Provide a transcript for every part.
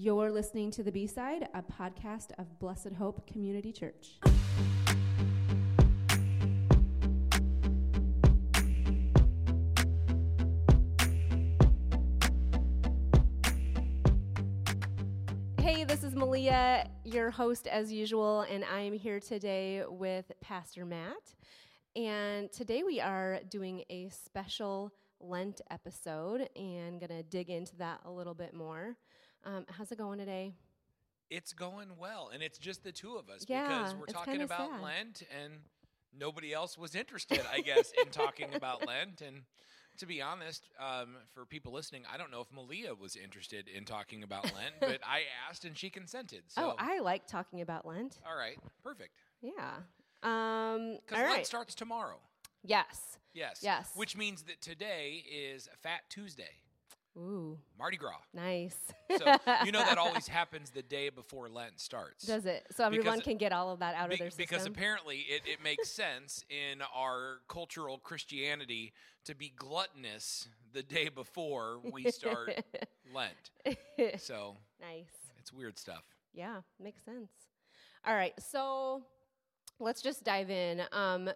You're listening to The B Side, a podcast of Blessed Hope Community Church. Hey, this is Malia, your host as usual, and I am here today with Pastor Matt. And today we are doing a special Lent episode and going to dig into that a little bit more. Um, how's it going today? It's going well, and it's just the two of us Yeah, because we're talking about sad. Lent, and nobody else was interested, I guess, in talking about Lent. And to be honest, um, for people listening, I don't know if Malia was interested in talking about Lent, but I asked and she consented. So, oh, I like talking about Lent. all right, perfect. Yeah. Um, Because Lent right. starts tomorrow. yes. Yes. Yes. Which means that today is Fat Tuesday, Ooh, Mardi Gras. nice. So you know that always happens the day before Lent starts. Does it? So everyone Because- can get all of that out Be- of their system. because apparently it, it makes sense in our cultural Christianity to be gluttonous the day before we start Lent. So nice. it's weird stuff. Yeah, makes sense. All right, so let's just dive in. Um,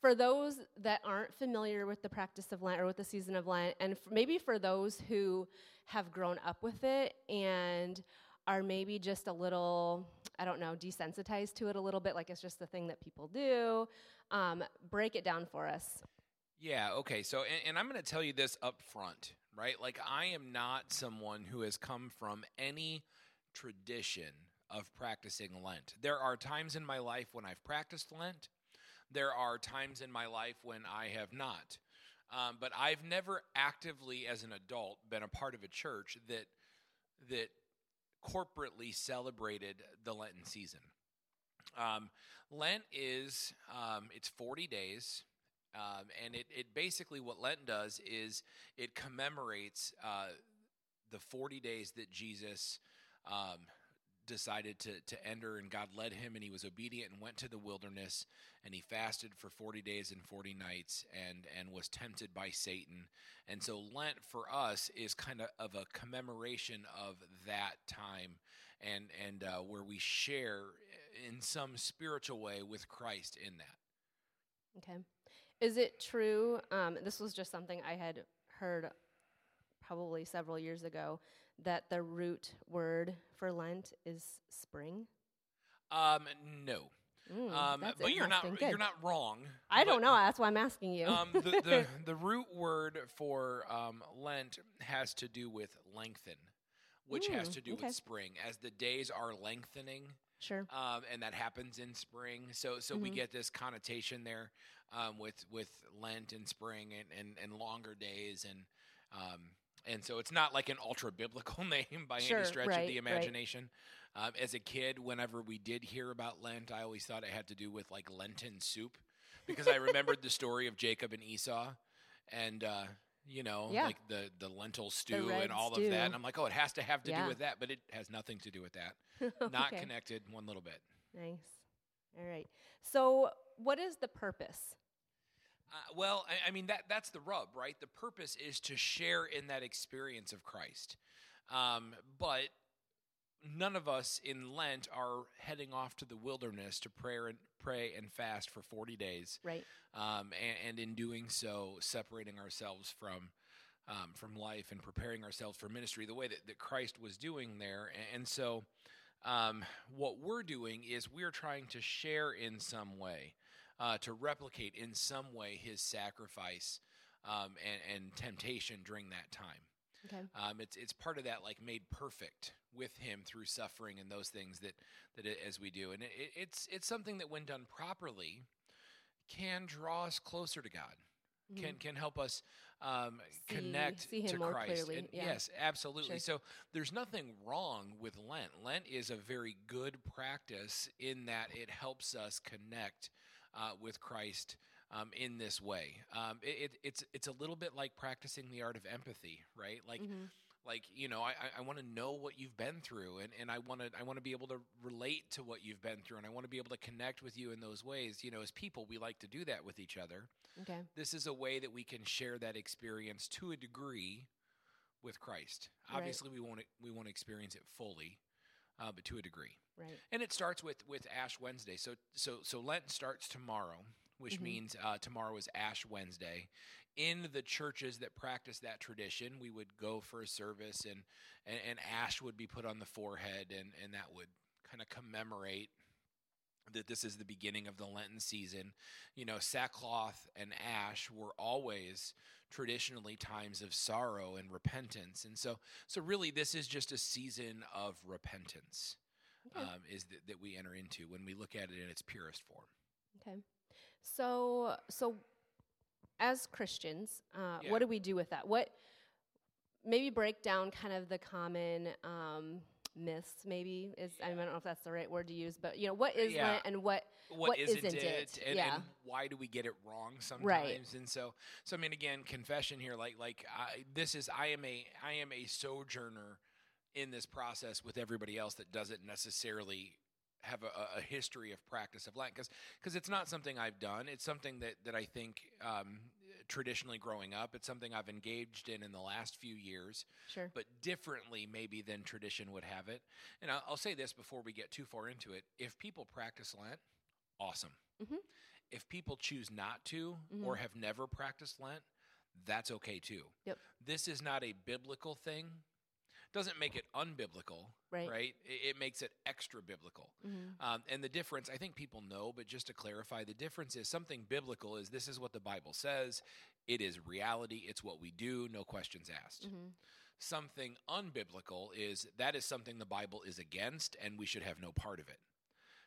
for those that aren't familiar with the practice of Lent or with the season of Lent, and f- maybe for those who have grown up with it and are maybe just a little, I don't know, desensitized to it a little bit, like it's just the thing that people do, um, break it down for us. Yeah, okay. So, and, and I'm going to tell you this up front, right? Like, I am not someone who has come from any tradition of practicing Lent. There are times in my life when I've practiced Lent, there are times in my life when I have not. Um, but I've never actively, as an adult, been a part of a church that that corporately celebrated the Lenten season. Um, Lent is um, it's 40 days. Um, and it, it basically what Lent does is it commemorates uh, the 40 days that Jesus um, decided to, to enter, and God led him, and he was obedient and went to the wilderness, and he fasted for 40 days and 40 nights, and, and was tempted by Satan. And so Lent for us is kind of, of a commemoration of that time, and, and uh, where we share in some spiritual way with Christ in that. Okay. Is it true? Um, this was just something I had heard probably several years ago that the root word for Lent is spring. Um, no. Mm, Um, but you're not interesting. you're not wrong. I don't know. That's why I'm asking you. Um, the, the the root word for um, Lent has to do with lengthen, which has Mm, to do okay. with spring. As the days are lengthening, sure. um, and that happens in spring. So so we Mhm. get this connotation there um, with with Lent and spring and, and, and longer days and um, and so it's not like an ultra biblical name by Sure, any stretch right, of the right. imagination. Um, as a kid, whenever we did hear about Lent, I always thought it had to do with like Lenten soup because I remembered the story of Jacob and Esau and. Uh, you know, Yeah. like the the lentil stew red and all stew. of that, and I'm like, oh, it has to have to Yeah. do with that, but it has nothing to do with that. Not Okay. connected one little bit. Nice. All right. So, what is the purpose? Uh, well, I, I mean that that's the rub, right? The purpose is to share in that experience of Christ, um, but none of us in Lent are heading off to the wilderness to pray and pray and fast for forty days, Right. um, and, and in doing so, separating ourselves from. Um, from life and preparing ourselves for ministry the way that, that Christ was doing there. And, and so, um, what we're doing is we're trying to share in some way, uh, to replicate in some way his sacrifice um, and, and temptation during that time. Okay. Um, it's it's part of that like made perfect with him through suffering and those things that that it, as we do, and it, it- it's it's something that when done properly can draw us closer to God. Can can help us um, See- connect see to Christ. And yeah. Yes, absolutely. Sure. So there's nothing wrong with Lent. Lent is a very good practice in that it helps us connect uh, with Christ um, in this way. Um, it, it, it's it's a little bit like practicing the art of empathy, right? Like Mhm. like you know i, I want to know what you've been through and, and i want to i want to be able to relate to what you've been through and i want to be able to connect with you in those ways you know as people we like to do that with each other Okay. this is a way that we can share that experience to a degree with Christ. Right. Obviously, we won't we won't experience it fully, uh, but to a degree. Right. And it starts with with Ash Wednesday. So so so Lent starts tomorrow, which Mhm. means uh, tomorrow is Ash Wednesday. In the churches that practice that tradition, we would go for a service, and and, and ash would be put on the forehead, and and that would kind of commemorate that this is the beginning of the Lenten season. You know, sackcloth and ash were always traditionally times of sorrow and repentance, and so so really this is just a season of repentance Okay. um, is that, that we enter into when we look at it in its purest form. Okay. So so as Christians, uh, Yeah. what do we do with that? What maybe break down kind of the common um, myths. Maybe is I, mean, I don't know if that's the right word to use, but you know what is Yeah. Lent and what what What isn't, isn't it, it? And, Yeah. and why do we get it wrong sometimes right. and so so i mean again confession here like like I, this is i am a i am a sojourner in this process with everybody else that doesn't necessarily have a, a history of practice of Lent because it's not something I've done. It's something that that I think um, traditionally growing up. It's something I've engaged in in the last few years sure. but differently maybe than tradition would have it. And I'll, I'll say this before we get too far into it: if people practice Lent, awesome. Mhm. If people choose not to Mhm. or have never practiced Lent, that's okay too. Yep. This is not a biblical thing. Doesn't make it unbiblical, Right. right? It, it makes it extra biblical. Mhm. Um, and the difference, I think people know, but just to clarify, the difference is something biblical is this is what the Bible says. It is reality. It's what we do. No questions asked Mhm. something unbiblical is that is something the Bible is against and we should have no part of it.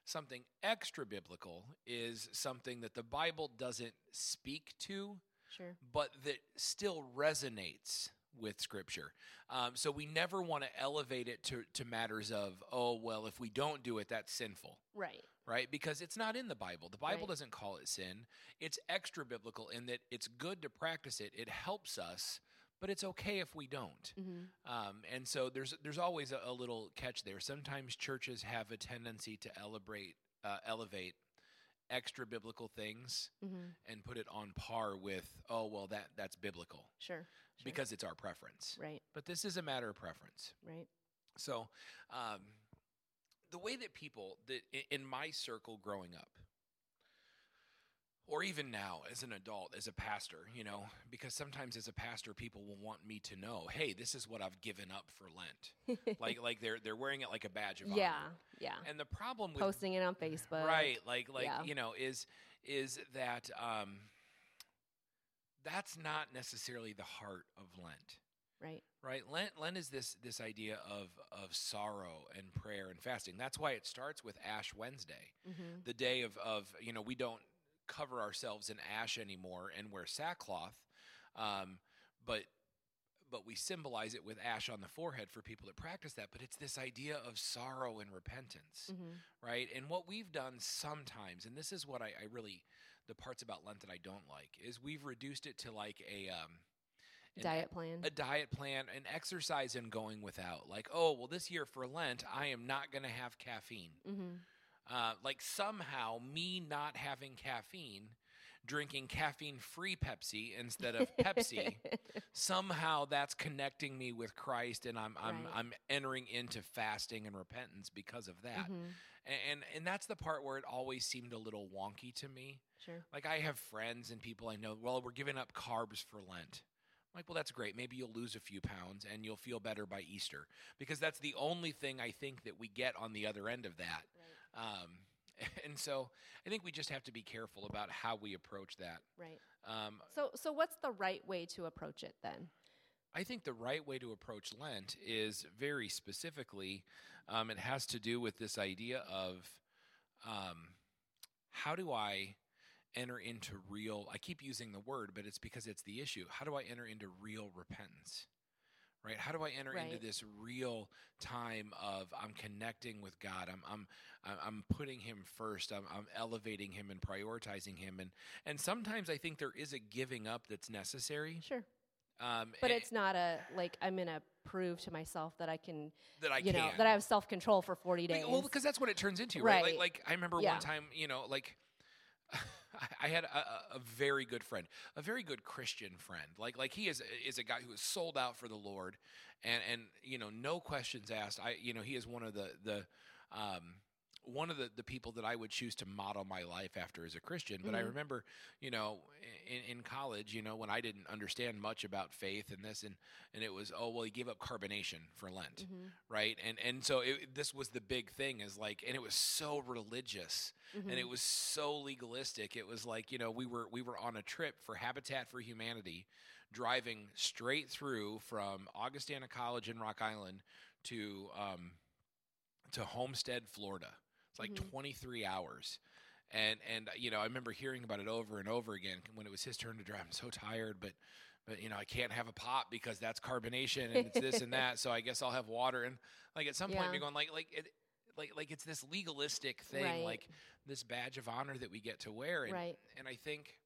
Something extra biblical is something that the Bible doesn't speak to, Sure. but that still resonates with Scripture. Um, so we never want to elevate it to, to matters of, oh, well, if we don't do it, that's sinful Right. right? Because it's not in the Bible. The Bible Right. doesn't call it sin. It's extra biblical in that it's good to practice it. It helps us, but it's okay if we don't. hmm Um, and so there's there's always a, a little catch there. Sometimes churches have a tendency to elevate uh, elevate extra biblical things hmm and put it on par with oh well that that's biblical Sure. Sure. because it's our preference. right. But this is a matter of preference. Right. So, um, the way that people that in my circle growing up, or even now as an adult, as a pastor, you know, because sometimes as a pastor, people will want me to know, hey, this is what I've given up for Lent. like, like they're they're wearing it like a badge of yeah. honor. Yeah. And the problem with Posting it on Facebook. right, like like Yeah. you know, is is that um, that's not necessarily the heart of Lent. Right. right? Lent lent is this this idea of of sorrow and prayer and fasting. That's why it starts with ash wednesday hmm the day of of you know we don't cover ourselves in ash anymore and wear sackcloth um, but but we symbolize it with ash on the forehead for people that practice that. But it's this idea of sorrow and repentance hmm right? And what we've done sometimes, and this is what I, I really, the parts about Lent that I don't like, is we've reduced it to like a um, an Diet plan. a diet plan, an exercise in going without. Like, oh, well, this year for Lent, I am not going to have caffeine. hmm Uh, like somehow, me not having caffeine, drinking caffeine-free Pepsi instead of Pepsi, somehow that's connecting me with Christ, and I'm I'm Right. I'm entering into fasting and repentance because of that. hmm A- and and that's the part where it always seemed a little wonky to me. Sure. Like I have friends and people I know. Well, we're giving up carbs for Lent. I'm like, well, that's great. Maybe you'll lose a few pounds and you'll feel better by Easter because that's the only thing I think that we get on the other end of that. Right. Um, and so I think we just have to be careful about how we approach that. Right. Um, So, so what's the right way to approach it then? I think the right way to approach Lent is very specifically, um, it has to do with this idea of um, how do I enter into real, I keep using the word, but it's because it's the issue. How do I enter into real repentance? Right? How do I enter into this real time of I'm connecting with God? I'm I'm I'm- I'm putting Him first. I'm, I'm elevating Him and prioritizing Him. And and sometimes I think there is a giving up that's necessary. Sure. Um, But it's not a like I'm gonna prove to myself that I can, that I you can. know, that I have self control for 40 Like, days. Well, because that's what it turns into, right? Like, Right. like I remember Yeah. one time, you know, like I, had a, a- a very good friend, a very good Christian friend. Like like he is is a guy who is sold out for the Lord, and and you know no questions asked. I you know he is one of the the um, one of the, the people that I would choose to model my life after as a Christian. But I Mhm. remember, you know, in, in college, you know, when I didn't understand much about faith and this, and, and it was, oh, well, he gave up carbonation for Lent, Mhm. right? And and so it, this was the big thing is like, and it was so religious and Mhm. it was so legalistic. It was like, you know, we were we were on a trip for Habitat for Humanity, driving straight through from Augustana College in Rock Island to um, to Homestead, Florida. It's like Mhm. 23 hours. And and you know, I remember hearing about it over and over again when it was his turn to drive. I'm so tired, but but you know, I can't have a pop because that's carbonation and it's this and that. So I guess I'll have water. And like at some point, Yeah. you're going like like it, like like it's this legalistic thing, Right. like this badge of honor that we get to wear. And, Right. and I think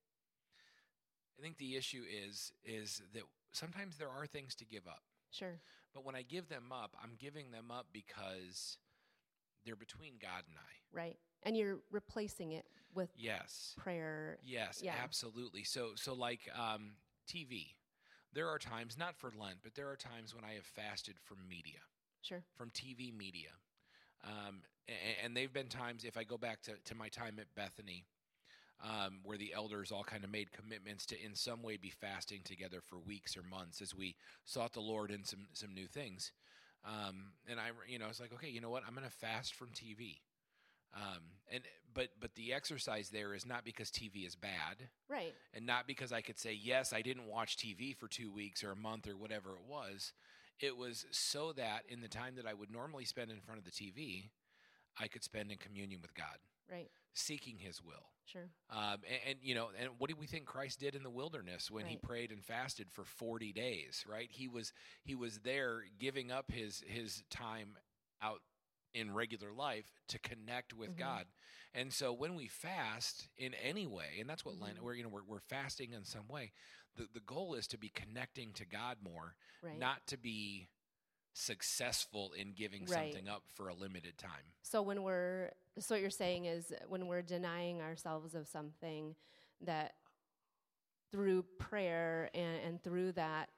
I think the issue is is that sometimes there are things to give up. Sure. But when I give them up, I'm giving them up because they're between God and I. Right. And you're replacing it with Yes. prayer. Yes, Yeah. absolutely. So so like um TV. There are times not for Lent, but there are times when I have fasted from media, Sure. from TV media. Um, and, and they've been times if I go back to, to my time at Bethany, um, where the elders all kind of made commitments to in some way be fasting together for weeks or months as we sought the Lord in some some new things. Um, and I, you know, I was like, okay, you know what? I'm going to fast from TV. Um, and but but the exercise there is not because TV is bad, Right. and not because I could say yes, I didn't watch TV for two weeks or a month or whatever it was. It was so that in the time that I would normally spend in front of the TV, I could spend in communion with God, Right. seeking His will. Sure. Um, and, and you know, and what do we think Christ did in the wilderness when he prayed and fasted for forty days? Right, he was he was there giving up his his time out in regular life to connect with Mhm. God. And so when we fast in any way, and that's what Lent, Mhm. we're you know we're, we're fasting in some way. The the goal is to be connecting to God more, Right. not to be successful in giving Right. something up for a limited time. So when we're so what you're saying is when we're denying ourselves of something that through prayer and, and through that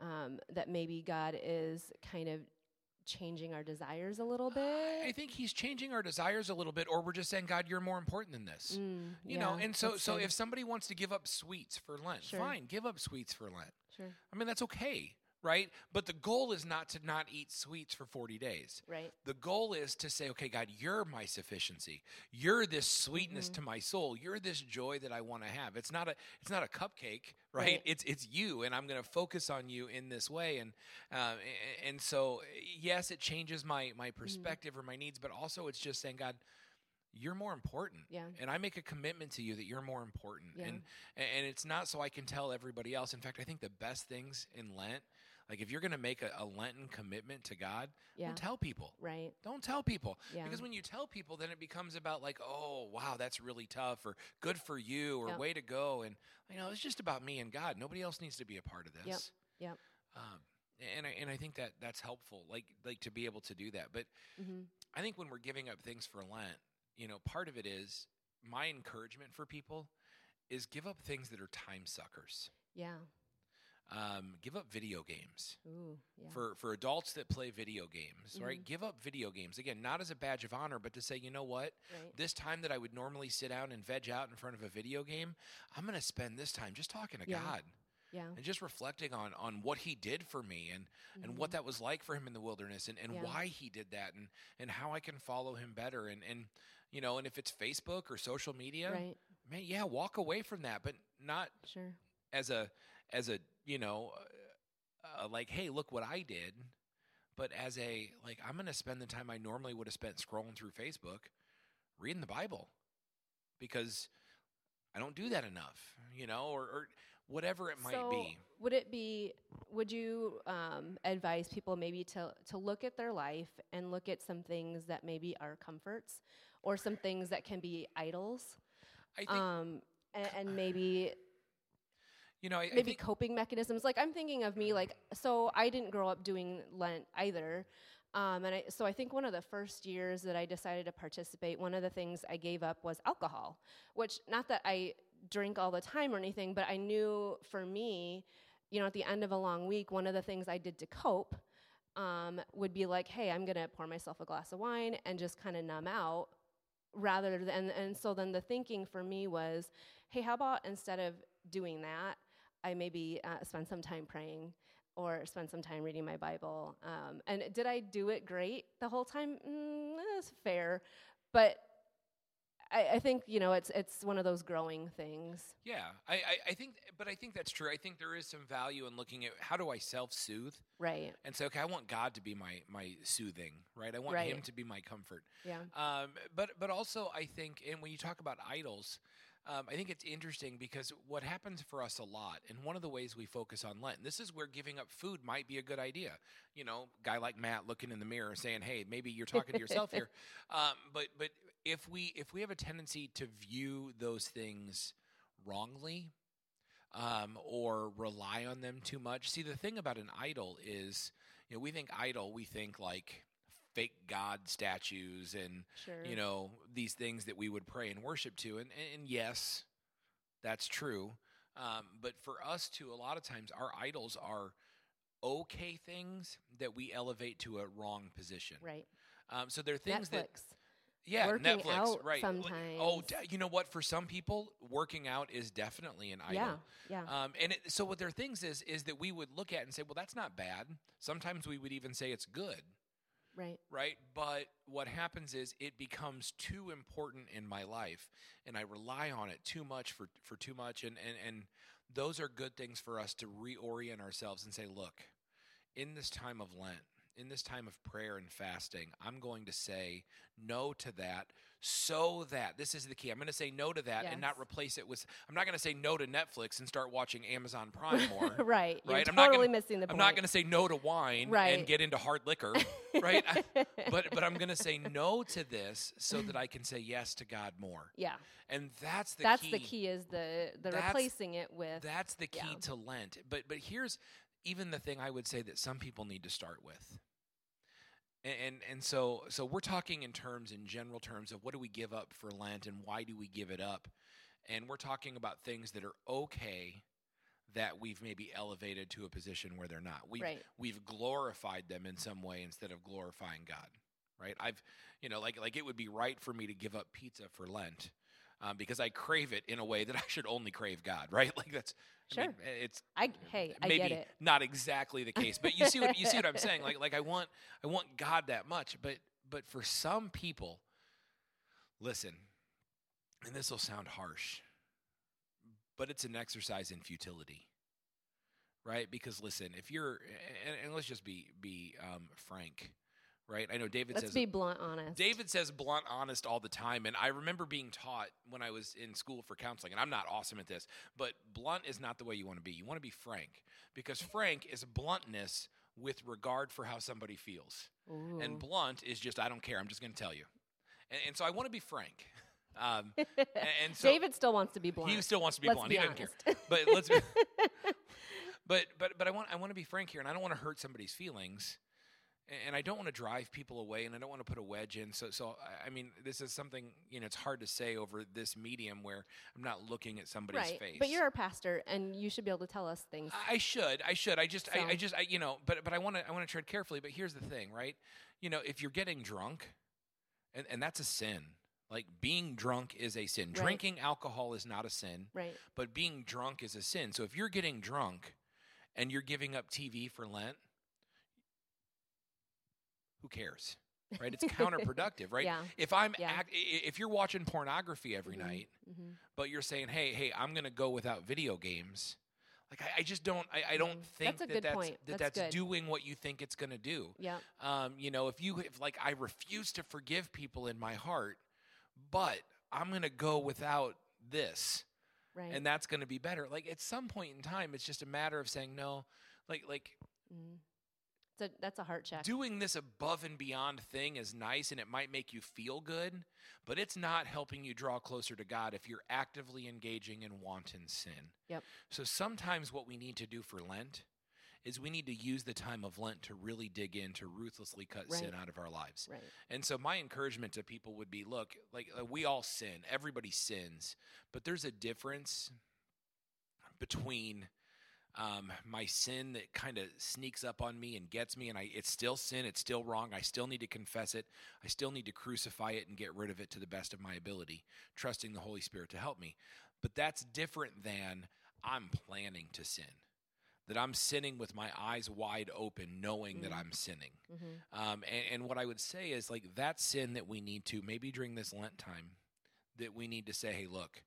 um, that maybe God is kind of changing our desires a little bit. I think he's changing our desires a little bit, or we're just saying, God, you're more important than this. Mm, You know, and so so if somebody wants to give up sweets for Lent, Sure. fine, give up sweets for Lent. sure, I mean, that's okay, right? But the goal is not to not eat sweets for 40 days. right, The goal is to say, okay, God, you're my sufficiency. You're this sweetness Mhm. to my soul. You're this joy that I want to have. It's not a it's not a cupcake, right? Right. It's it's you, and I'm going to focus on you in this way. And uh, and so yes, it changes my my Mm-hmm. perspective or my needs, but also it's just saying, God, you're more important. yeah, And I make a commitment to you that you're more important. Yeah. And and it's not so I can tell everybody else. In fact, I think the best things in Lent, like if you're going to make a, a Lenten commitment to God, yeah, don't tell people. right, Don't tell people. yeah, Because when you tell people, then it becomes about like, oh, wow, that's really tough, or good for you, or Yep. way to go. And, you know, it's just about me and God. Nobody else needs to be a part of this. yep. Um, and I, and I think that that's helpful, like like to be able to do that. But hmm I think when we're giving up things for Lent, you know, part of it is my encouragement for people is give up things that are time suckers. yeah, Um, give up video games. ooh, yeah, For for adults that play video games, right? Mhm. Give up video games. Again, not as a badge of honor, but to say, you know what? right, This time that I would normally sit down and veg out in front of a video game, I'm going to spend this time just talking to Yeah. God yeah, and just reflecting on on what he did for me and and what mhm, that was like for him in the wilderness and, and Yeah. why he did that and and how I can follow him better and and you know and if it's Facebook or social media right, man yeah walk away from that but not sure, as a as a you know uh, uh, like hey look what I did but as a like I'm going to spend the time I normally would have spent scrolling through Facebook reading the Bible because I don't do that enough you know or, or whatever it might so be Would it be? Would you um, advise people maybe to to look at their life and look at some things that maybe are comforts, or some things that can be idols, I think um, and, and maybe you know I, I maybe think coping mechanisms? Like I'm thinking of me, like so I didn't grow up doing Lent either. Um, and I, so I think one of the first years that I decided to participate, one of the things I gave up was alcohol, which not that I drink all the time or anything, but I knew for me, you know, at the end of a long week, one of the things I did to cope um, would be like, hey, I'm going to pour myself a glass of wine and just kind of numb out rather than, and so then the thinking for me was, hey, how about instead of doing that, I maybe uh, spend some time praying or spend some time reading my Bible. Um, and did I do it great the whole time? Mm, that's fair, but I, I, think you know it's it's one of those growing things. Yeah, I, I, I, think, but I think that's true. I think there is some value in looking at how do I self soothe, right? And say, okay, I want God to be my my soothing, right? I want right. Him to be my comfort. Yeah. Um, but but also I think, and when you talk about idols, um, I think it's interesting because what happens for us a lot, and one of the ways we focus on Lent, this is where giving up food might be a good idea. You know, guy like Matt looking in the mirror saying, "Hey, maybe you're talking to yourself here." Um, but but if we if we have a tendency to view those things wrongly, um, or rely on them too much, see the thing about an idol is, you know, we think idol, we think like fake god statues and sure. you know these things that we would pray and worship to and and yes that's true um, but for us too a lot of times our idols are okay things that we elevate to a wrong position. Right. Um, so there are things Netflix. that yeah working netflix right. Sometimes. oh you know what? For some people working out is definitely an idol. yeah. Yeah um, and it, so what their things is is that we would look at and say well that's not bad. Sometimes we would even say it's good Right. Right. But what happens is it becomes too important in my life and I rely on it too much for, for too much. And, and, and those are good things for us to reorient ourselves and say, look, in this time of Lent, in this time of prayer and fasting, I'm going to say no to that so that this is the key. I'm going to say no to that yes. and not replace it with. I'm not going to say no to Netflix and start watching Amazon Prime more. right. You're right. I'm not totally gonna, missing the I'm point. not going to say no to wine right. and get into hard liquor. right. I, but but I'm going to say no to this so that I can say yes to God more. Yeah. And that's the that's key. the key is the the That's- replacing it with That's the key Yeah. to Lent. But but here's even the thing I would say that some people need to start with. And, and and so so we're talking in terms in general terms of what do we give up for Lent and why do we give it up? And we're talking about things that are okay that we've maybe elevated to a position where they're not. We've Right. we've glorified them in some way instead of glorifying God. Right? I've you know like like it would be right for me to give up pizza for Lent. Um, because I crave it in a way that I should only crave God, right? Like that's I mean, Sure. it's I hey, I maybe get it. not exactly the case, but you see what you see what I'm saying. Like like I want I want God that much, but but for some people, listen, and this will sound harsh, but it's an exercise in futility, right? Because listen, if you're and, and let's just be be um, frank, right? I know David Let's says be blunt honest. David says blunt, honest all the time. And I remember being taught when I was in school for counseling, and I'm not awesome at this, but blunt is not the way you want to be. You want to be frank because frank is bluntness with regard for how somebody feels. Ooh. And blunt is just, I don't care. I'm just going to tell you. And, and so I want to be frank. Um, and, and so David still wants to be blunt. he still wants to be Let's blunt. be he doesn't care. honest. But let's be, but but but I want I want to be frank here, and I don't want to hurt somebody's feelings, and I don't want to drive people away, and I don't want to put a wedge in. So so I- I mean, this is something you know it's hard to say over this medium where I'm not looking at somebody's right. face. But you're our pastor and you should be able to tell us things. I should. I should. I just. I, I just. I, you know. But. But I want to. I want to tread carefully. But here's the thing, right? You know, if you're getting drunk, and and that's a sin. Like being drunk is a sin. Right. Drinking alcohol is not a sin, right. but being drunk is a sin. So if you're getting drunk, and you're giving up TV for Lent, who cares? Right? It's counterproductive, right? Yeah. If I'm Yeah. act, if you're watching pornography every Mhm. night, hmm but you're saying, "Hey, hey, I'm going to go without video games." Like I, I just don't. I, I don't Mm. think That's that that's point. that That's that's doing what you think it's going to do. Yeah. Um, you know, if you if like I refuse to forgive people in my heart, but I'm going to go without this, Right. and that's going to be better. Like at some point in time, it's just a matter of saying no. Like like mm. So that's a heart check. doing this above and beyond thing is nice and it might make you feel good, but it's not helping you draw closer to God if you're actively engaging in wanton sin. Yep. So sometimes what we need to do for Lent is we need to use the time of Lent to really dig in to ruthlessly cut sin out of our lives. Right. And so my encouragement to people would be look, like we all sin. Everybody sins. But there's a difference between um, my sin that kind of sneaks up on me and gets me and I it's still sin, it's still wrong. I still need to confess it. I still need to crucify it and get rid of it to the best of my ability, trusting the Holy Spirit to help me. But that's different than I'm planning to sin. That I'm sinning with my eyes wide open, knowing that Mm. I'm sinning. hmm Um, and, and what I would say is like that sin that we need to maybe during this Lent time that we need to say, hey, look,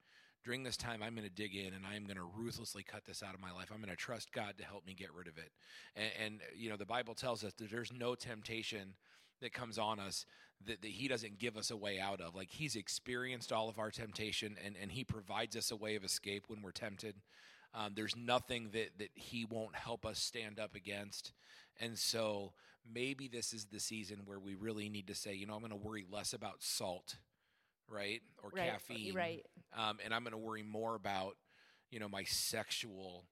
during this time I'm going to dig in and I'm going to ruthlessly cut this out of my life. I'm going to trust God to help me get rid of it. And, and you know the Bible tells us that there's no temptation that comes on us that, that He doesn't give us a way out of. Like He's experienced all of our temptation and and He provides us a way of escape when we're tempted. Um, there's nothing that, that he won't help us stand up against. And so maybe this is the season where we really need to say, you know, I'm going to worry less about salt, right? Or Right. caffeine. Right. Um, and I'm going to worry more about, you know, my sexual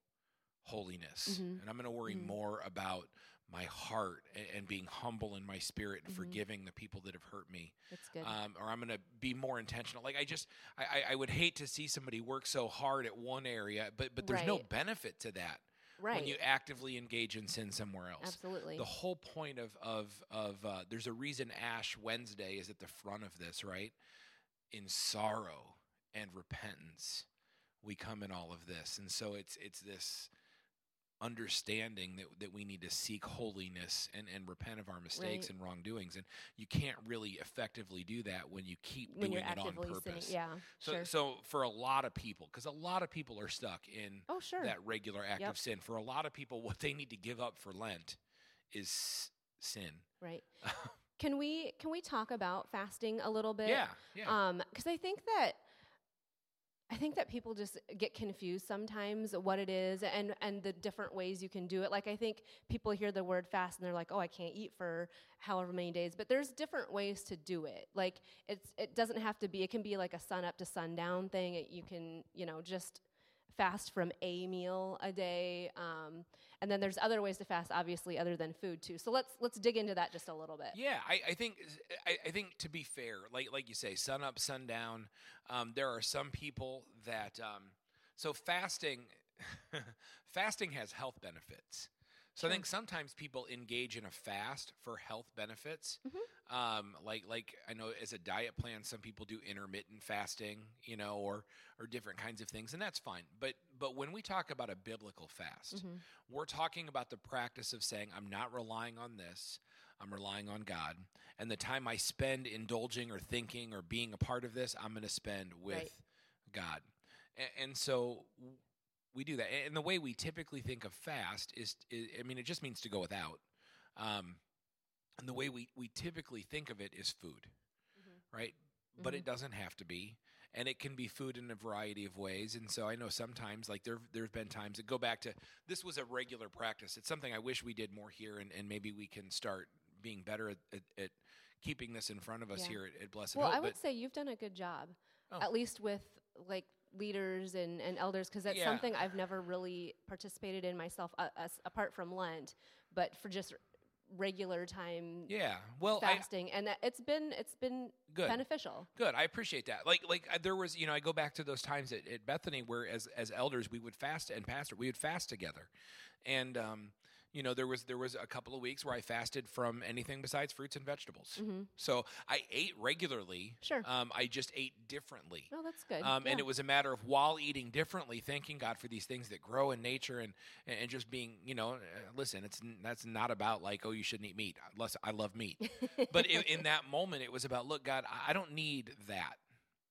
holiness. Mhm. And I'm going to worry Mhm. more about my heart and, and being humble in my spirit and Mhm. forgiving the people that have hurt me That's good. um, or I'm going to be more intentional. Like I just, I, I- I would hate to see somebody work so hard at one area, but but there's no benefit to that right. when you actively engage in sin somewhere else. Absolutely. The whole point of of of uh, there's a reason Ash Wednesday is at the front of this, right? In sorrow and repentance, we come in all of this, and so it's it's this understanding that, that we need to seek holiness and, and repent of our mistakes Right. and wrongdoings and you can't really effectively do that when you keep when doing it on purpose sinning. Yeah. so, sure. so for a lot of people because a lot of people are stuck in oh, sure. that regular act Yep. of sin for a lot of people what they need to give up for lent is sin right. can we can we talk about fasting a little bit? yeah yeah Um, because I think that I think that people just get confused sometimes what it is and and the different ways you can do it. Like I think people hear the word fast and they're like, "Oh, I can't eat for however many days." But there's different ways to do it. Like it's it doesn't have to be. It can be like a sun up to sundown thing. It, you can you know just fast from a meal a day. Um, and then there's other ways to fast, obviously, other than food too. So let's let's dig into that just a little bit. Yeah, I, I think I, I think to be fair, like like you say, sun up, sundown. Um, there are some people that um, so fasting fasting has health benefits. So I think sometimes people engage in a fast for health benefits. Mhm. Um, like like I know as a diet plan, some people do intermittent fasting, you know, or or different kinds of things, and that's fine. But but when we talk about a biblical fast, Mhm. we're talking about the practice of saying, I'm not relying on this, I'm relying on God. And the time I spend indulging or thinking or being a part of this, I'm going to spend with Right. God. And, and so we do that. And the way we typically think of fast is, is I mean, it just means to go without. Um, and the way we, we typically think of it is food, Mhm. right? But Mhm. it doesn't have to be. And it can be food in a variety of ways. And so I know sometimes, like there, there's been times that go back to this was a regular practice. It's something I wish we did more here, and, and maybe we can start being better at, at, at keeping this in front of us Yeah. here at, at Blessed Well, Hope. I would but say you've done a good job, Oh. at least with like leaders and, and elders, because that's Yeah. something I've never really participated in myself, uh, as, apart from Lent, but for just regular time yeah, well, I, fasting, and that it's been it's been good. beneficial. Good. I appreciate that. Like, like uh, there was, you know, I go back to those times at, at Bethany where, as as elders, we would fast and pastor, we would fast together, and um, you know, there was there was a couple of weeks where I fasted from anything besides fruits and vegetables. hmm So I ate regularly. Sure. Um, I just ate differently. Oh, that's good. Um, yeah. And it was a matter of while eating differently, thanking God for these things that grow in nature, and and just being, you know, uh, listen, it's that's not about like, oh, you shouldn't eat meat. Unless I love meat, but in, in that moment, it was about, look, God, I- don't need that,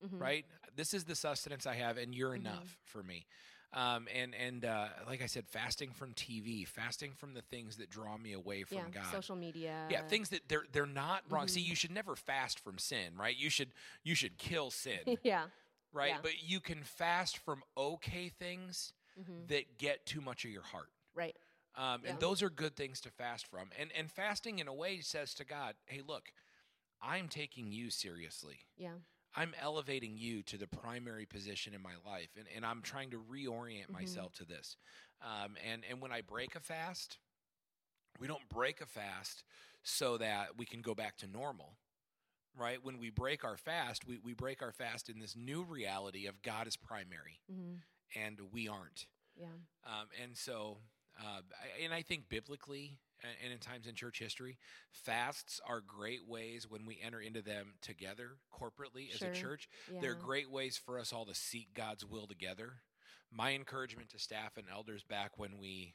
Mhm. right? This is the sustenance I have, and you're Mhm. enough for me. Um, and and uh, like I said, fasting from TV, fasting from the things that draw me away from yeah, God. social media. Yeah, things that they're they're not wrong. See, Mhm. you should never fast from sin, right? You should you should kill sin, yeah. right? Yeah. But you can fast from okay things hmm that get too much of your heart. Right. Um, Yeah. And those are good things to fast from. And and fasting in a way says to God, "Hey, look, I'm taking you seriously. Yeah. I'm elevating you to the primary position in my life, and, and I'm trying to reorient Mhm. myself to this. Um, and and when I break a fast, we don't break a fast so that we can go back to normal. Right? When we break our fast, we, we break our fast in this new reality of God is primary hmm and we aren't. Yeah. Um, and so, uh, and I think biblically and in times in church history, fasts are great ways when we enter into them together corporately as Sure. a church. Yeah. They're great ways for us all to seek God's will together. My encouragement to staff and elders back when we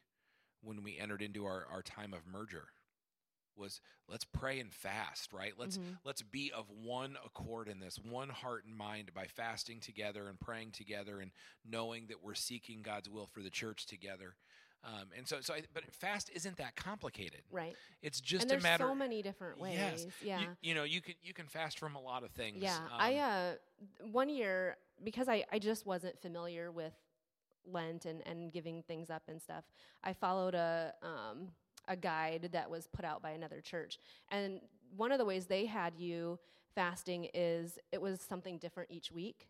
when we entered into our, our time of merger was let's pray and fast, right? Let's Mhm. let's be of one accord in this, one heart and mind by fasting together and praying together and knowing that we're seeking God's will for the church together. Um, and so, so, I, but fast isn't that complicated. Right. It's just and a there's matter. so many different ways. Yes. Yeah. You, you know, you can you can fast from a lot of things. Yeah, Um, I uh, one year because I, I just wasn't familiar with Lent and, and giving things up and stuff. I followed a um, a guide that was put out by another church, and one of the ways they had you fasting is it was something different each week,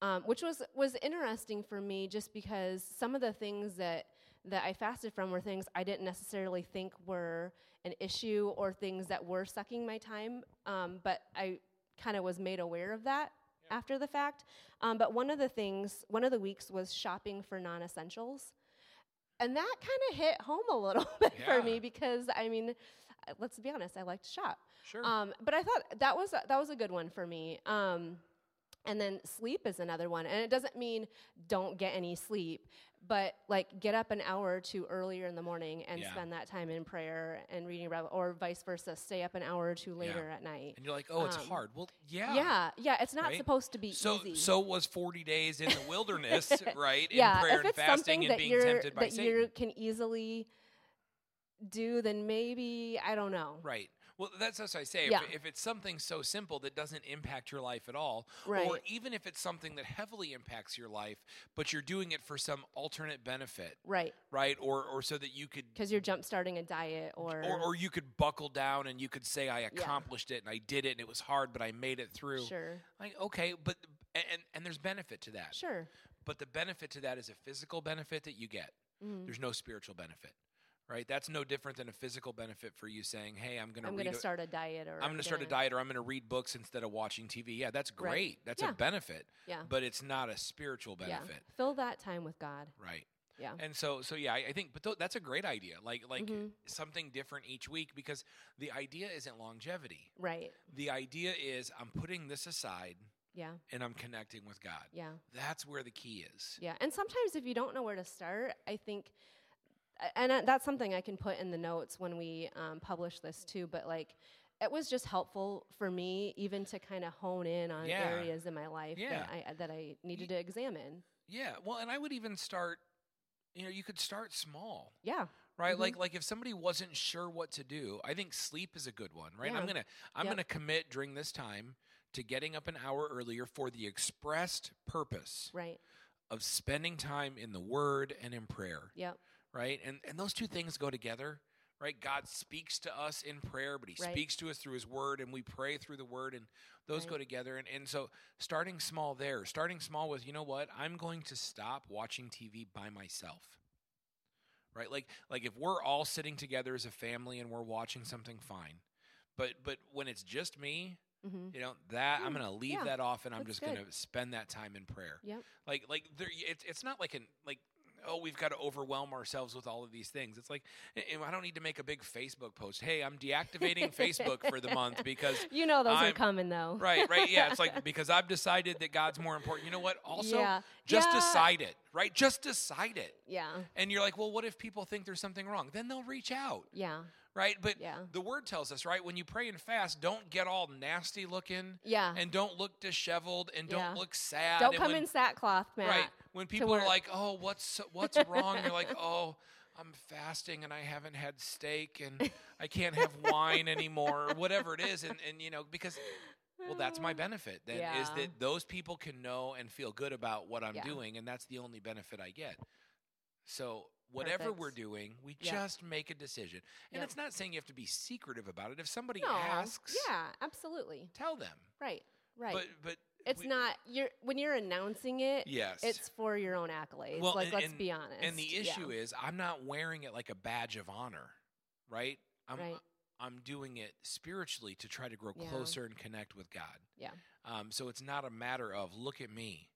um, which was was interesting for me just because some of the things that that I fasted from were things I didn't necessarily think were an issue or things that were sucking my time, um, but I kind of was made aware of that after the fact. Um, but one of the things, one of the weeks was shopping for non essentials. And that kind of hit home a little bit for me because, I mean, uh, let's be honest, I like to shop. sure. Um, but I thought that was a, that was a good one for me. Um, and then sleep is another one, and it doesn't mean don't get any sleep, but like get up an hour or two earlier in the morning and Yeah. spend that time in prayer and reading Bible, or vice versa, stay up an hour or two later at night. and you're like, oh, it's um, hard. Well, yeah. Yeah, yeah, it's not Right? supposed to be So easy. so was 40 days in the wilderness, right? yeah, in prayer if and it's fasting something and that being you're tempted by that you can easily do, then maybe I don't know. Right. Well, that's what I say. Yeah. If, if it's something so simple that doesn't impact your life at all, or even if it's something that heavily impacts your life, but you're doing it for some alternate benefit, Right, right? Or or so that you could because you're jump starting a diet, or, or, or you could buckle down and you could say I accomplished it and I did it and it was hard but I made it through. sure, Like okay, but and and, there's benefit to that. sure. But the benefit to that is a physical benefit that you get. Mhm. There's no spiritual benefit. Right? That's no different than a physical benefit for you saying, "Hey, I'm going to I'm going to start a diet, or I'm going to start a diet or I'm going to read books instead of watching TV." Yeah, that's Right. great. That's Yeah. a benefit, Yeah, but it's not a spiritual benefit. yeah. Fill that time with God. Right. Yeah. And so so yeah, I, I think but th- that's a great idea. Like like Mhm. something different each week because the idea isn't longevity. Right. The idea is I'm putting this aside Yeah. and I'm connecting with God. Yeah. That's where the key is. Yeah, and sometimes if you don't know where to start, I think, and uh, that's something I can put in the notes when we um, publish this too. But like, it was just helpful for me even to kind of hone in on Yeah. areas in my life Yeah. that I that I needed to examine. Yeah. Well, and I would even start you know, you could start small. Yeah, Right? Mhm. Like like if somebody wasn't sure what to do, I think sleep is a good one, right? I'm going to I'm Yep. to commit during this time to getting up an hour earlier for the expressed purpose right. of spending time in the word and in prayer. Yep. Right? And and those two things go together, right? God speaks to us in prayer, but He Right. speaks to us through His Word, and we pray through the Word, and those go together. And and so starting small there, starting small with, you know what? I'm going to stop watching TV by myself. Right? Like like if we're all sitting together as a family and we're watching something, fine. But but when it's just me, hmm you know that I'm Mm, going to leave yeah, that off, and I'm just going to spend that time in prayer Yep. like like there it's it's not like an like oh we've got to overwhelm ourselves with all of these things it's like i don't need to make a big facebook post hey i'm deactivating facebook for the month because You know those are I'm- coming though. right right yeah it's like because i've decided that god's more important you know what also yeah. just yeah. decide it right just decide it Yeah. and you're like well what if people think there's something wrong then they'll reach out Yeah. Right but Yeah. the word tells us right when you pray and fast don't get all nasty looking Yeah. and don't look disheveled and don't Yeah. look sad Don't and come when- in sackcloth, Matt. Right. When people are like, "Oh, what's what's wrong?" You're like, "Oh, I'm fasting and I haven't had steak and I can't have wine anymore, or whatever it is." And and you know, because well, that's my benefit. Then is that those people can know and feel good about what I'm Yeah. doing, and that's the only benefit I get. So whatever we're doing, we Yeah. just make a decision. And it's not saying you have to be secretive about it. If somebody no. asks, Yeah. Absolutely. tell them. Right. Right. But but it's we- not you're when you're announcing it. Yes. It's for your own accolades. Well, like, and- let's and- be honest. And the Yeah. issue is, I'm not wearing it like a badge of honor, right? I'm Right. I'm doing it spiritually to try to grow Yeah. closer and connect with God. Yeah. Um, so it's not a matter of look at me.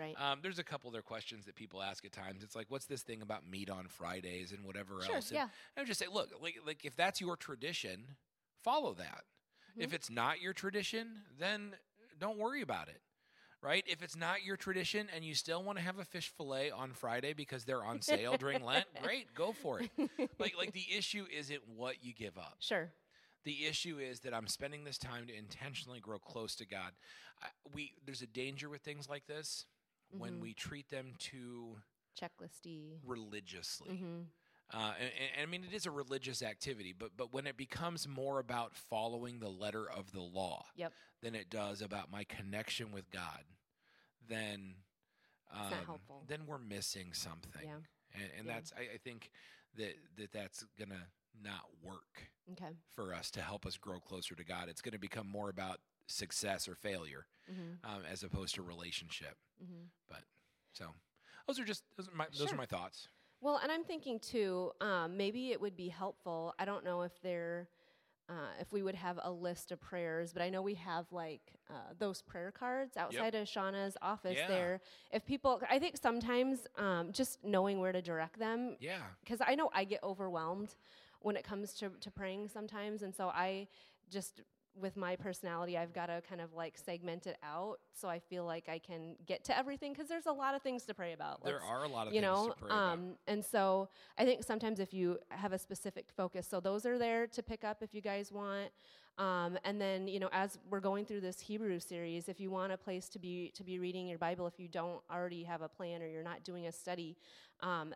Right. Um, there's a couple other questions that people ask at times. It's like, what's this thing about meat on Fridays and whatever sure. else? And Yeah. I would just say, look, like, like if that's your tradition, follow that. If Mhm. it's not your tradition, then don't worry about it. Right? If it's not your tradition and you still want to have a fish fillet on Friday because they're on sale during Lent, great, go for it. Like like the issue isn't what you give up. Sure. The issue is that I'm spending this time to intentionally grow close to God. I, we there's a danger with things like this when Mhm. we treat them too Checklisty. religiously. Mm-hmm. Uh, and, and I mean, it is a religious activity, but but when it becomes more about following the letter of the law Yep. than it does about my connection with God, then um, then we're missing something. Yeah. And, and Yeah. that's I, I think that that that's gonna not work Okay. for us to help us grow closer to God. It's going to become more about success or failure Mm-hmm. um, as opposed to relationship. Mm-hmm. So those are just those are my those Sure. are my thoughts. Well, and I'm thinking too, um, maybe it would be helpful. I don't know if they're, uh, if we would have a list of prayers, but I know we have like uh, those prayer cards outside of Shauna's office Yeah. there. If people, I think sometimes um, just knowing where to direct them, Yeah. because I know I get overwhelmed when it comes to, to praying sometimes. And so I just, with my personality, I've got to kind of like segment it out so I feel like I can get to everything because there's a lot of things to pray about. There Let's- are a lot of you things know to pray about. um, and so i think sometimes if you have a specific focus so those are there to pick up if you guys want um, and then you know as we're going through this hebrew series if you want a place to be to be reading your bible if you don't already have a plan or you're not doing a study um,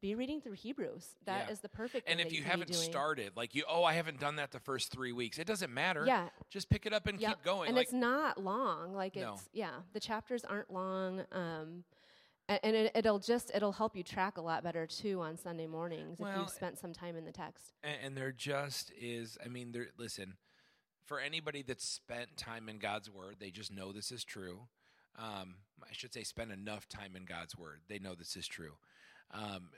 be reading through hebrews That is Yeah. the perfect And if you haven't started, like you, oh, I haven't done that the first three weeks. It doesn't matter. yeah Just pick it up and Yep. keep going. and like, it's not long like No. it's yeah the chapters aren't long um, and it, it'll just it'll help you track a lot better too on sunday mornings if you've spent some time in the text and, and there just is. I mean, there. Listen, for anybody that's spent time in God's Word, they just know this is true. Um, I should say, spend enough time in God's Word. They know this is true. Um,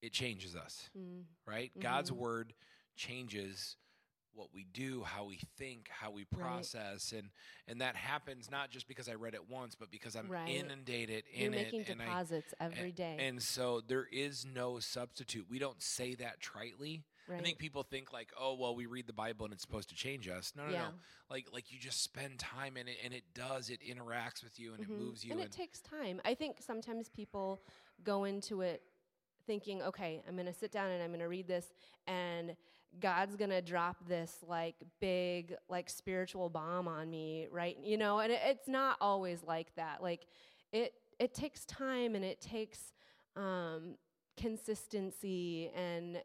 it changes us. Mm. right? God's Mhm. word changes what we do, how we think, how we Right. process, and and that happens not just because I read it once, but because I'm Right. inundated You're in making it, and I deposits every day, and so there is no substitute. We don't say that tritely. Right? I think people think like, oh, well, we read the Bible and it's supposed to change us. No, no, yeah. no. Like like you just spend time in it, and it does. It interacts with you, and Mhm. it moves you. and And, it takes time. I think sometimes people go into it thinking, okay, I'm going to sit down and I'm going to read this, and God's going to drop this like big, like spiritual bomb on me, right? You know, and it, it's not always like that. Like it, it takes time and it takes um, consistency, and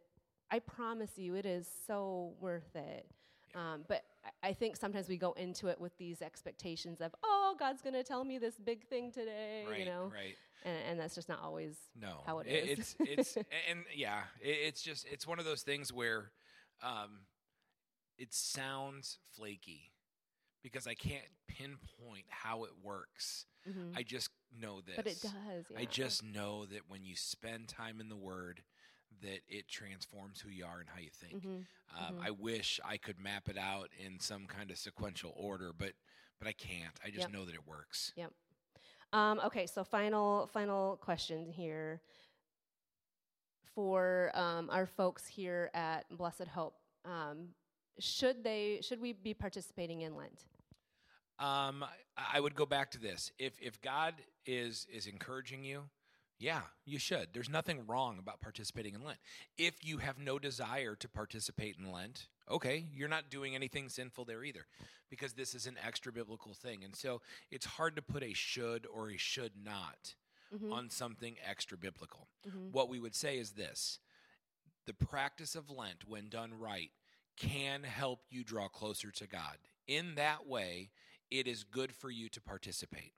I promise you, it is so worth it. Um, but I- I think sometimes we go into it with these expectations of, oh, God's going to tell me this big thing today, right, you know, right. and, and that's just not always. No, how it is. It's it's and, and yeah, it, it's just it's one of those things where um, it sounds flaky because I can't pinpoint how it works. Mhm. I just know this. But it does. Yeah. I just know that when you spend time in the Word, that it transforms who you are and how you think. Mhm. Um, Mhm. I wish I could map it out in some kind of sequential order, but but I can't. I just Yep. know that it works. Um, okay, so final final question here for um, our folks here at Blessed Hope. Um, should they should we be participating in Lent? Um, I- I would go back to this. If if God is is encouraging you, yeah, you should. There's nothing wrong about participating in Lent. If you have no desire to participate in Lent, okay, you're not doing anything sinful there either, because this is an extra biblical thing. And so it's hard to put a should or a should not Mhm. on something extra biblical. Mhm. What we would say is this: the practice of Lent, when done right, can help you draw closer to God. In that way, it is good for you to participate.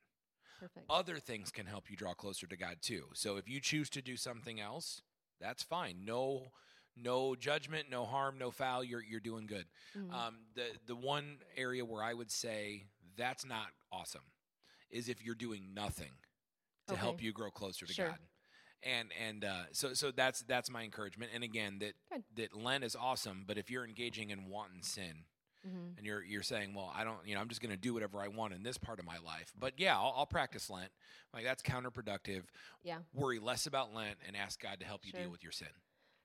Perfect. Other things can help you draw closer to God too. So if you choose to do something else, that's fine. No no judgment, no harm, no foul. You're you're doing good. Mhm. Um, the the one area where I would say that's not awesome is if you're doing nothing to help you grow closer to Sure. God. and and uh, so so that's that's my encouragement. And again, that Good. that Lent is awesome, but if you're engaging in wanton sin, Mhm. and you're you're saying, well, I don't, you know, I'm just going to do whatever I want in this part of my life. But yeah, I'll, I'll practice Lent. Like that's counterproductive. Yeah. Worry less about Lent and ask God to help you Sure. deal with your sin.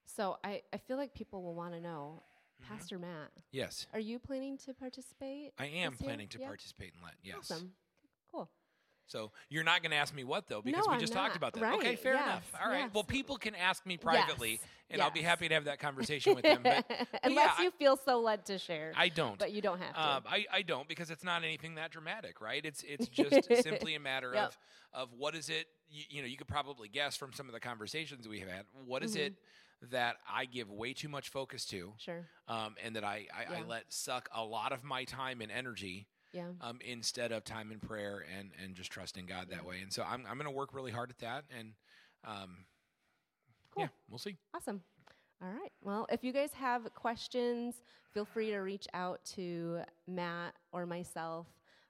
So I, I feel like people will want to know, Mm-hmm. Pastor Matt, Yes, are you planning to participate? I am year? planning to Yeah? participate in Lent. Yes. Awesome. Cool. So you're not going to ask me what though, because No, we just talked about that. Okay, fair yes, enough. All right. yes. Well, people can ask me privately, Yes, and I'll be happy to have that conversation with them. But Unless yeah, you feel so led to share. I don't. but you don't have to. Um, I, I don't because it's not anything that dramatic, right? It's it's just simply a matter Yep. of of what is it you, you know you could probably guess from some of the conversations we have had what is it Mm-hmm. that I give way too much focus to sure. um, and that I, I, I let suck a lot of my time and energy Yeah. um, instead of time in prayer and and just trusting God that way and so I'm I'm going to work really hard at that and um, Cool. yeah we'll see Awesome. All right. Well, if you guys have questions, feel free to reach out to Matt or myself,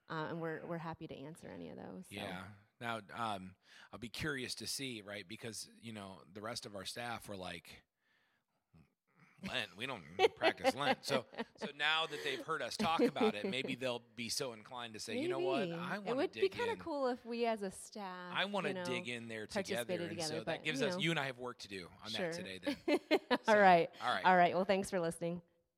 uh, and we're we're happy to answer any of those. so. Yeah. Now, um, I'll be curious to see, right? Because you know the rest of our staff were like, Lent. We don't practice Lent. So, so now that they've heard us talk about it, maybe they'll be so inclined to say, you know what? I Maybe. I It would be kind of cool if we, as a staff, I want to you know, dig in there together, and together, so but, that gives you us know. you and I have work to do on Sure. that today. Then, all So, right. all right. All right. Well, thanks for listening.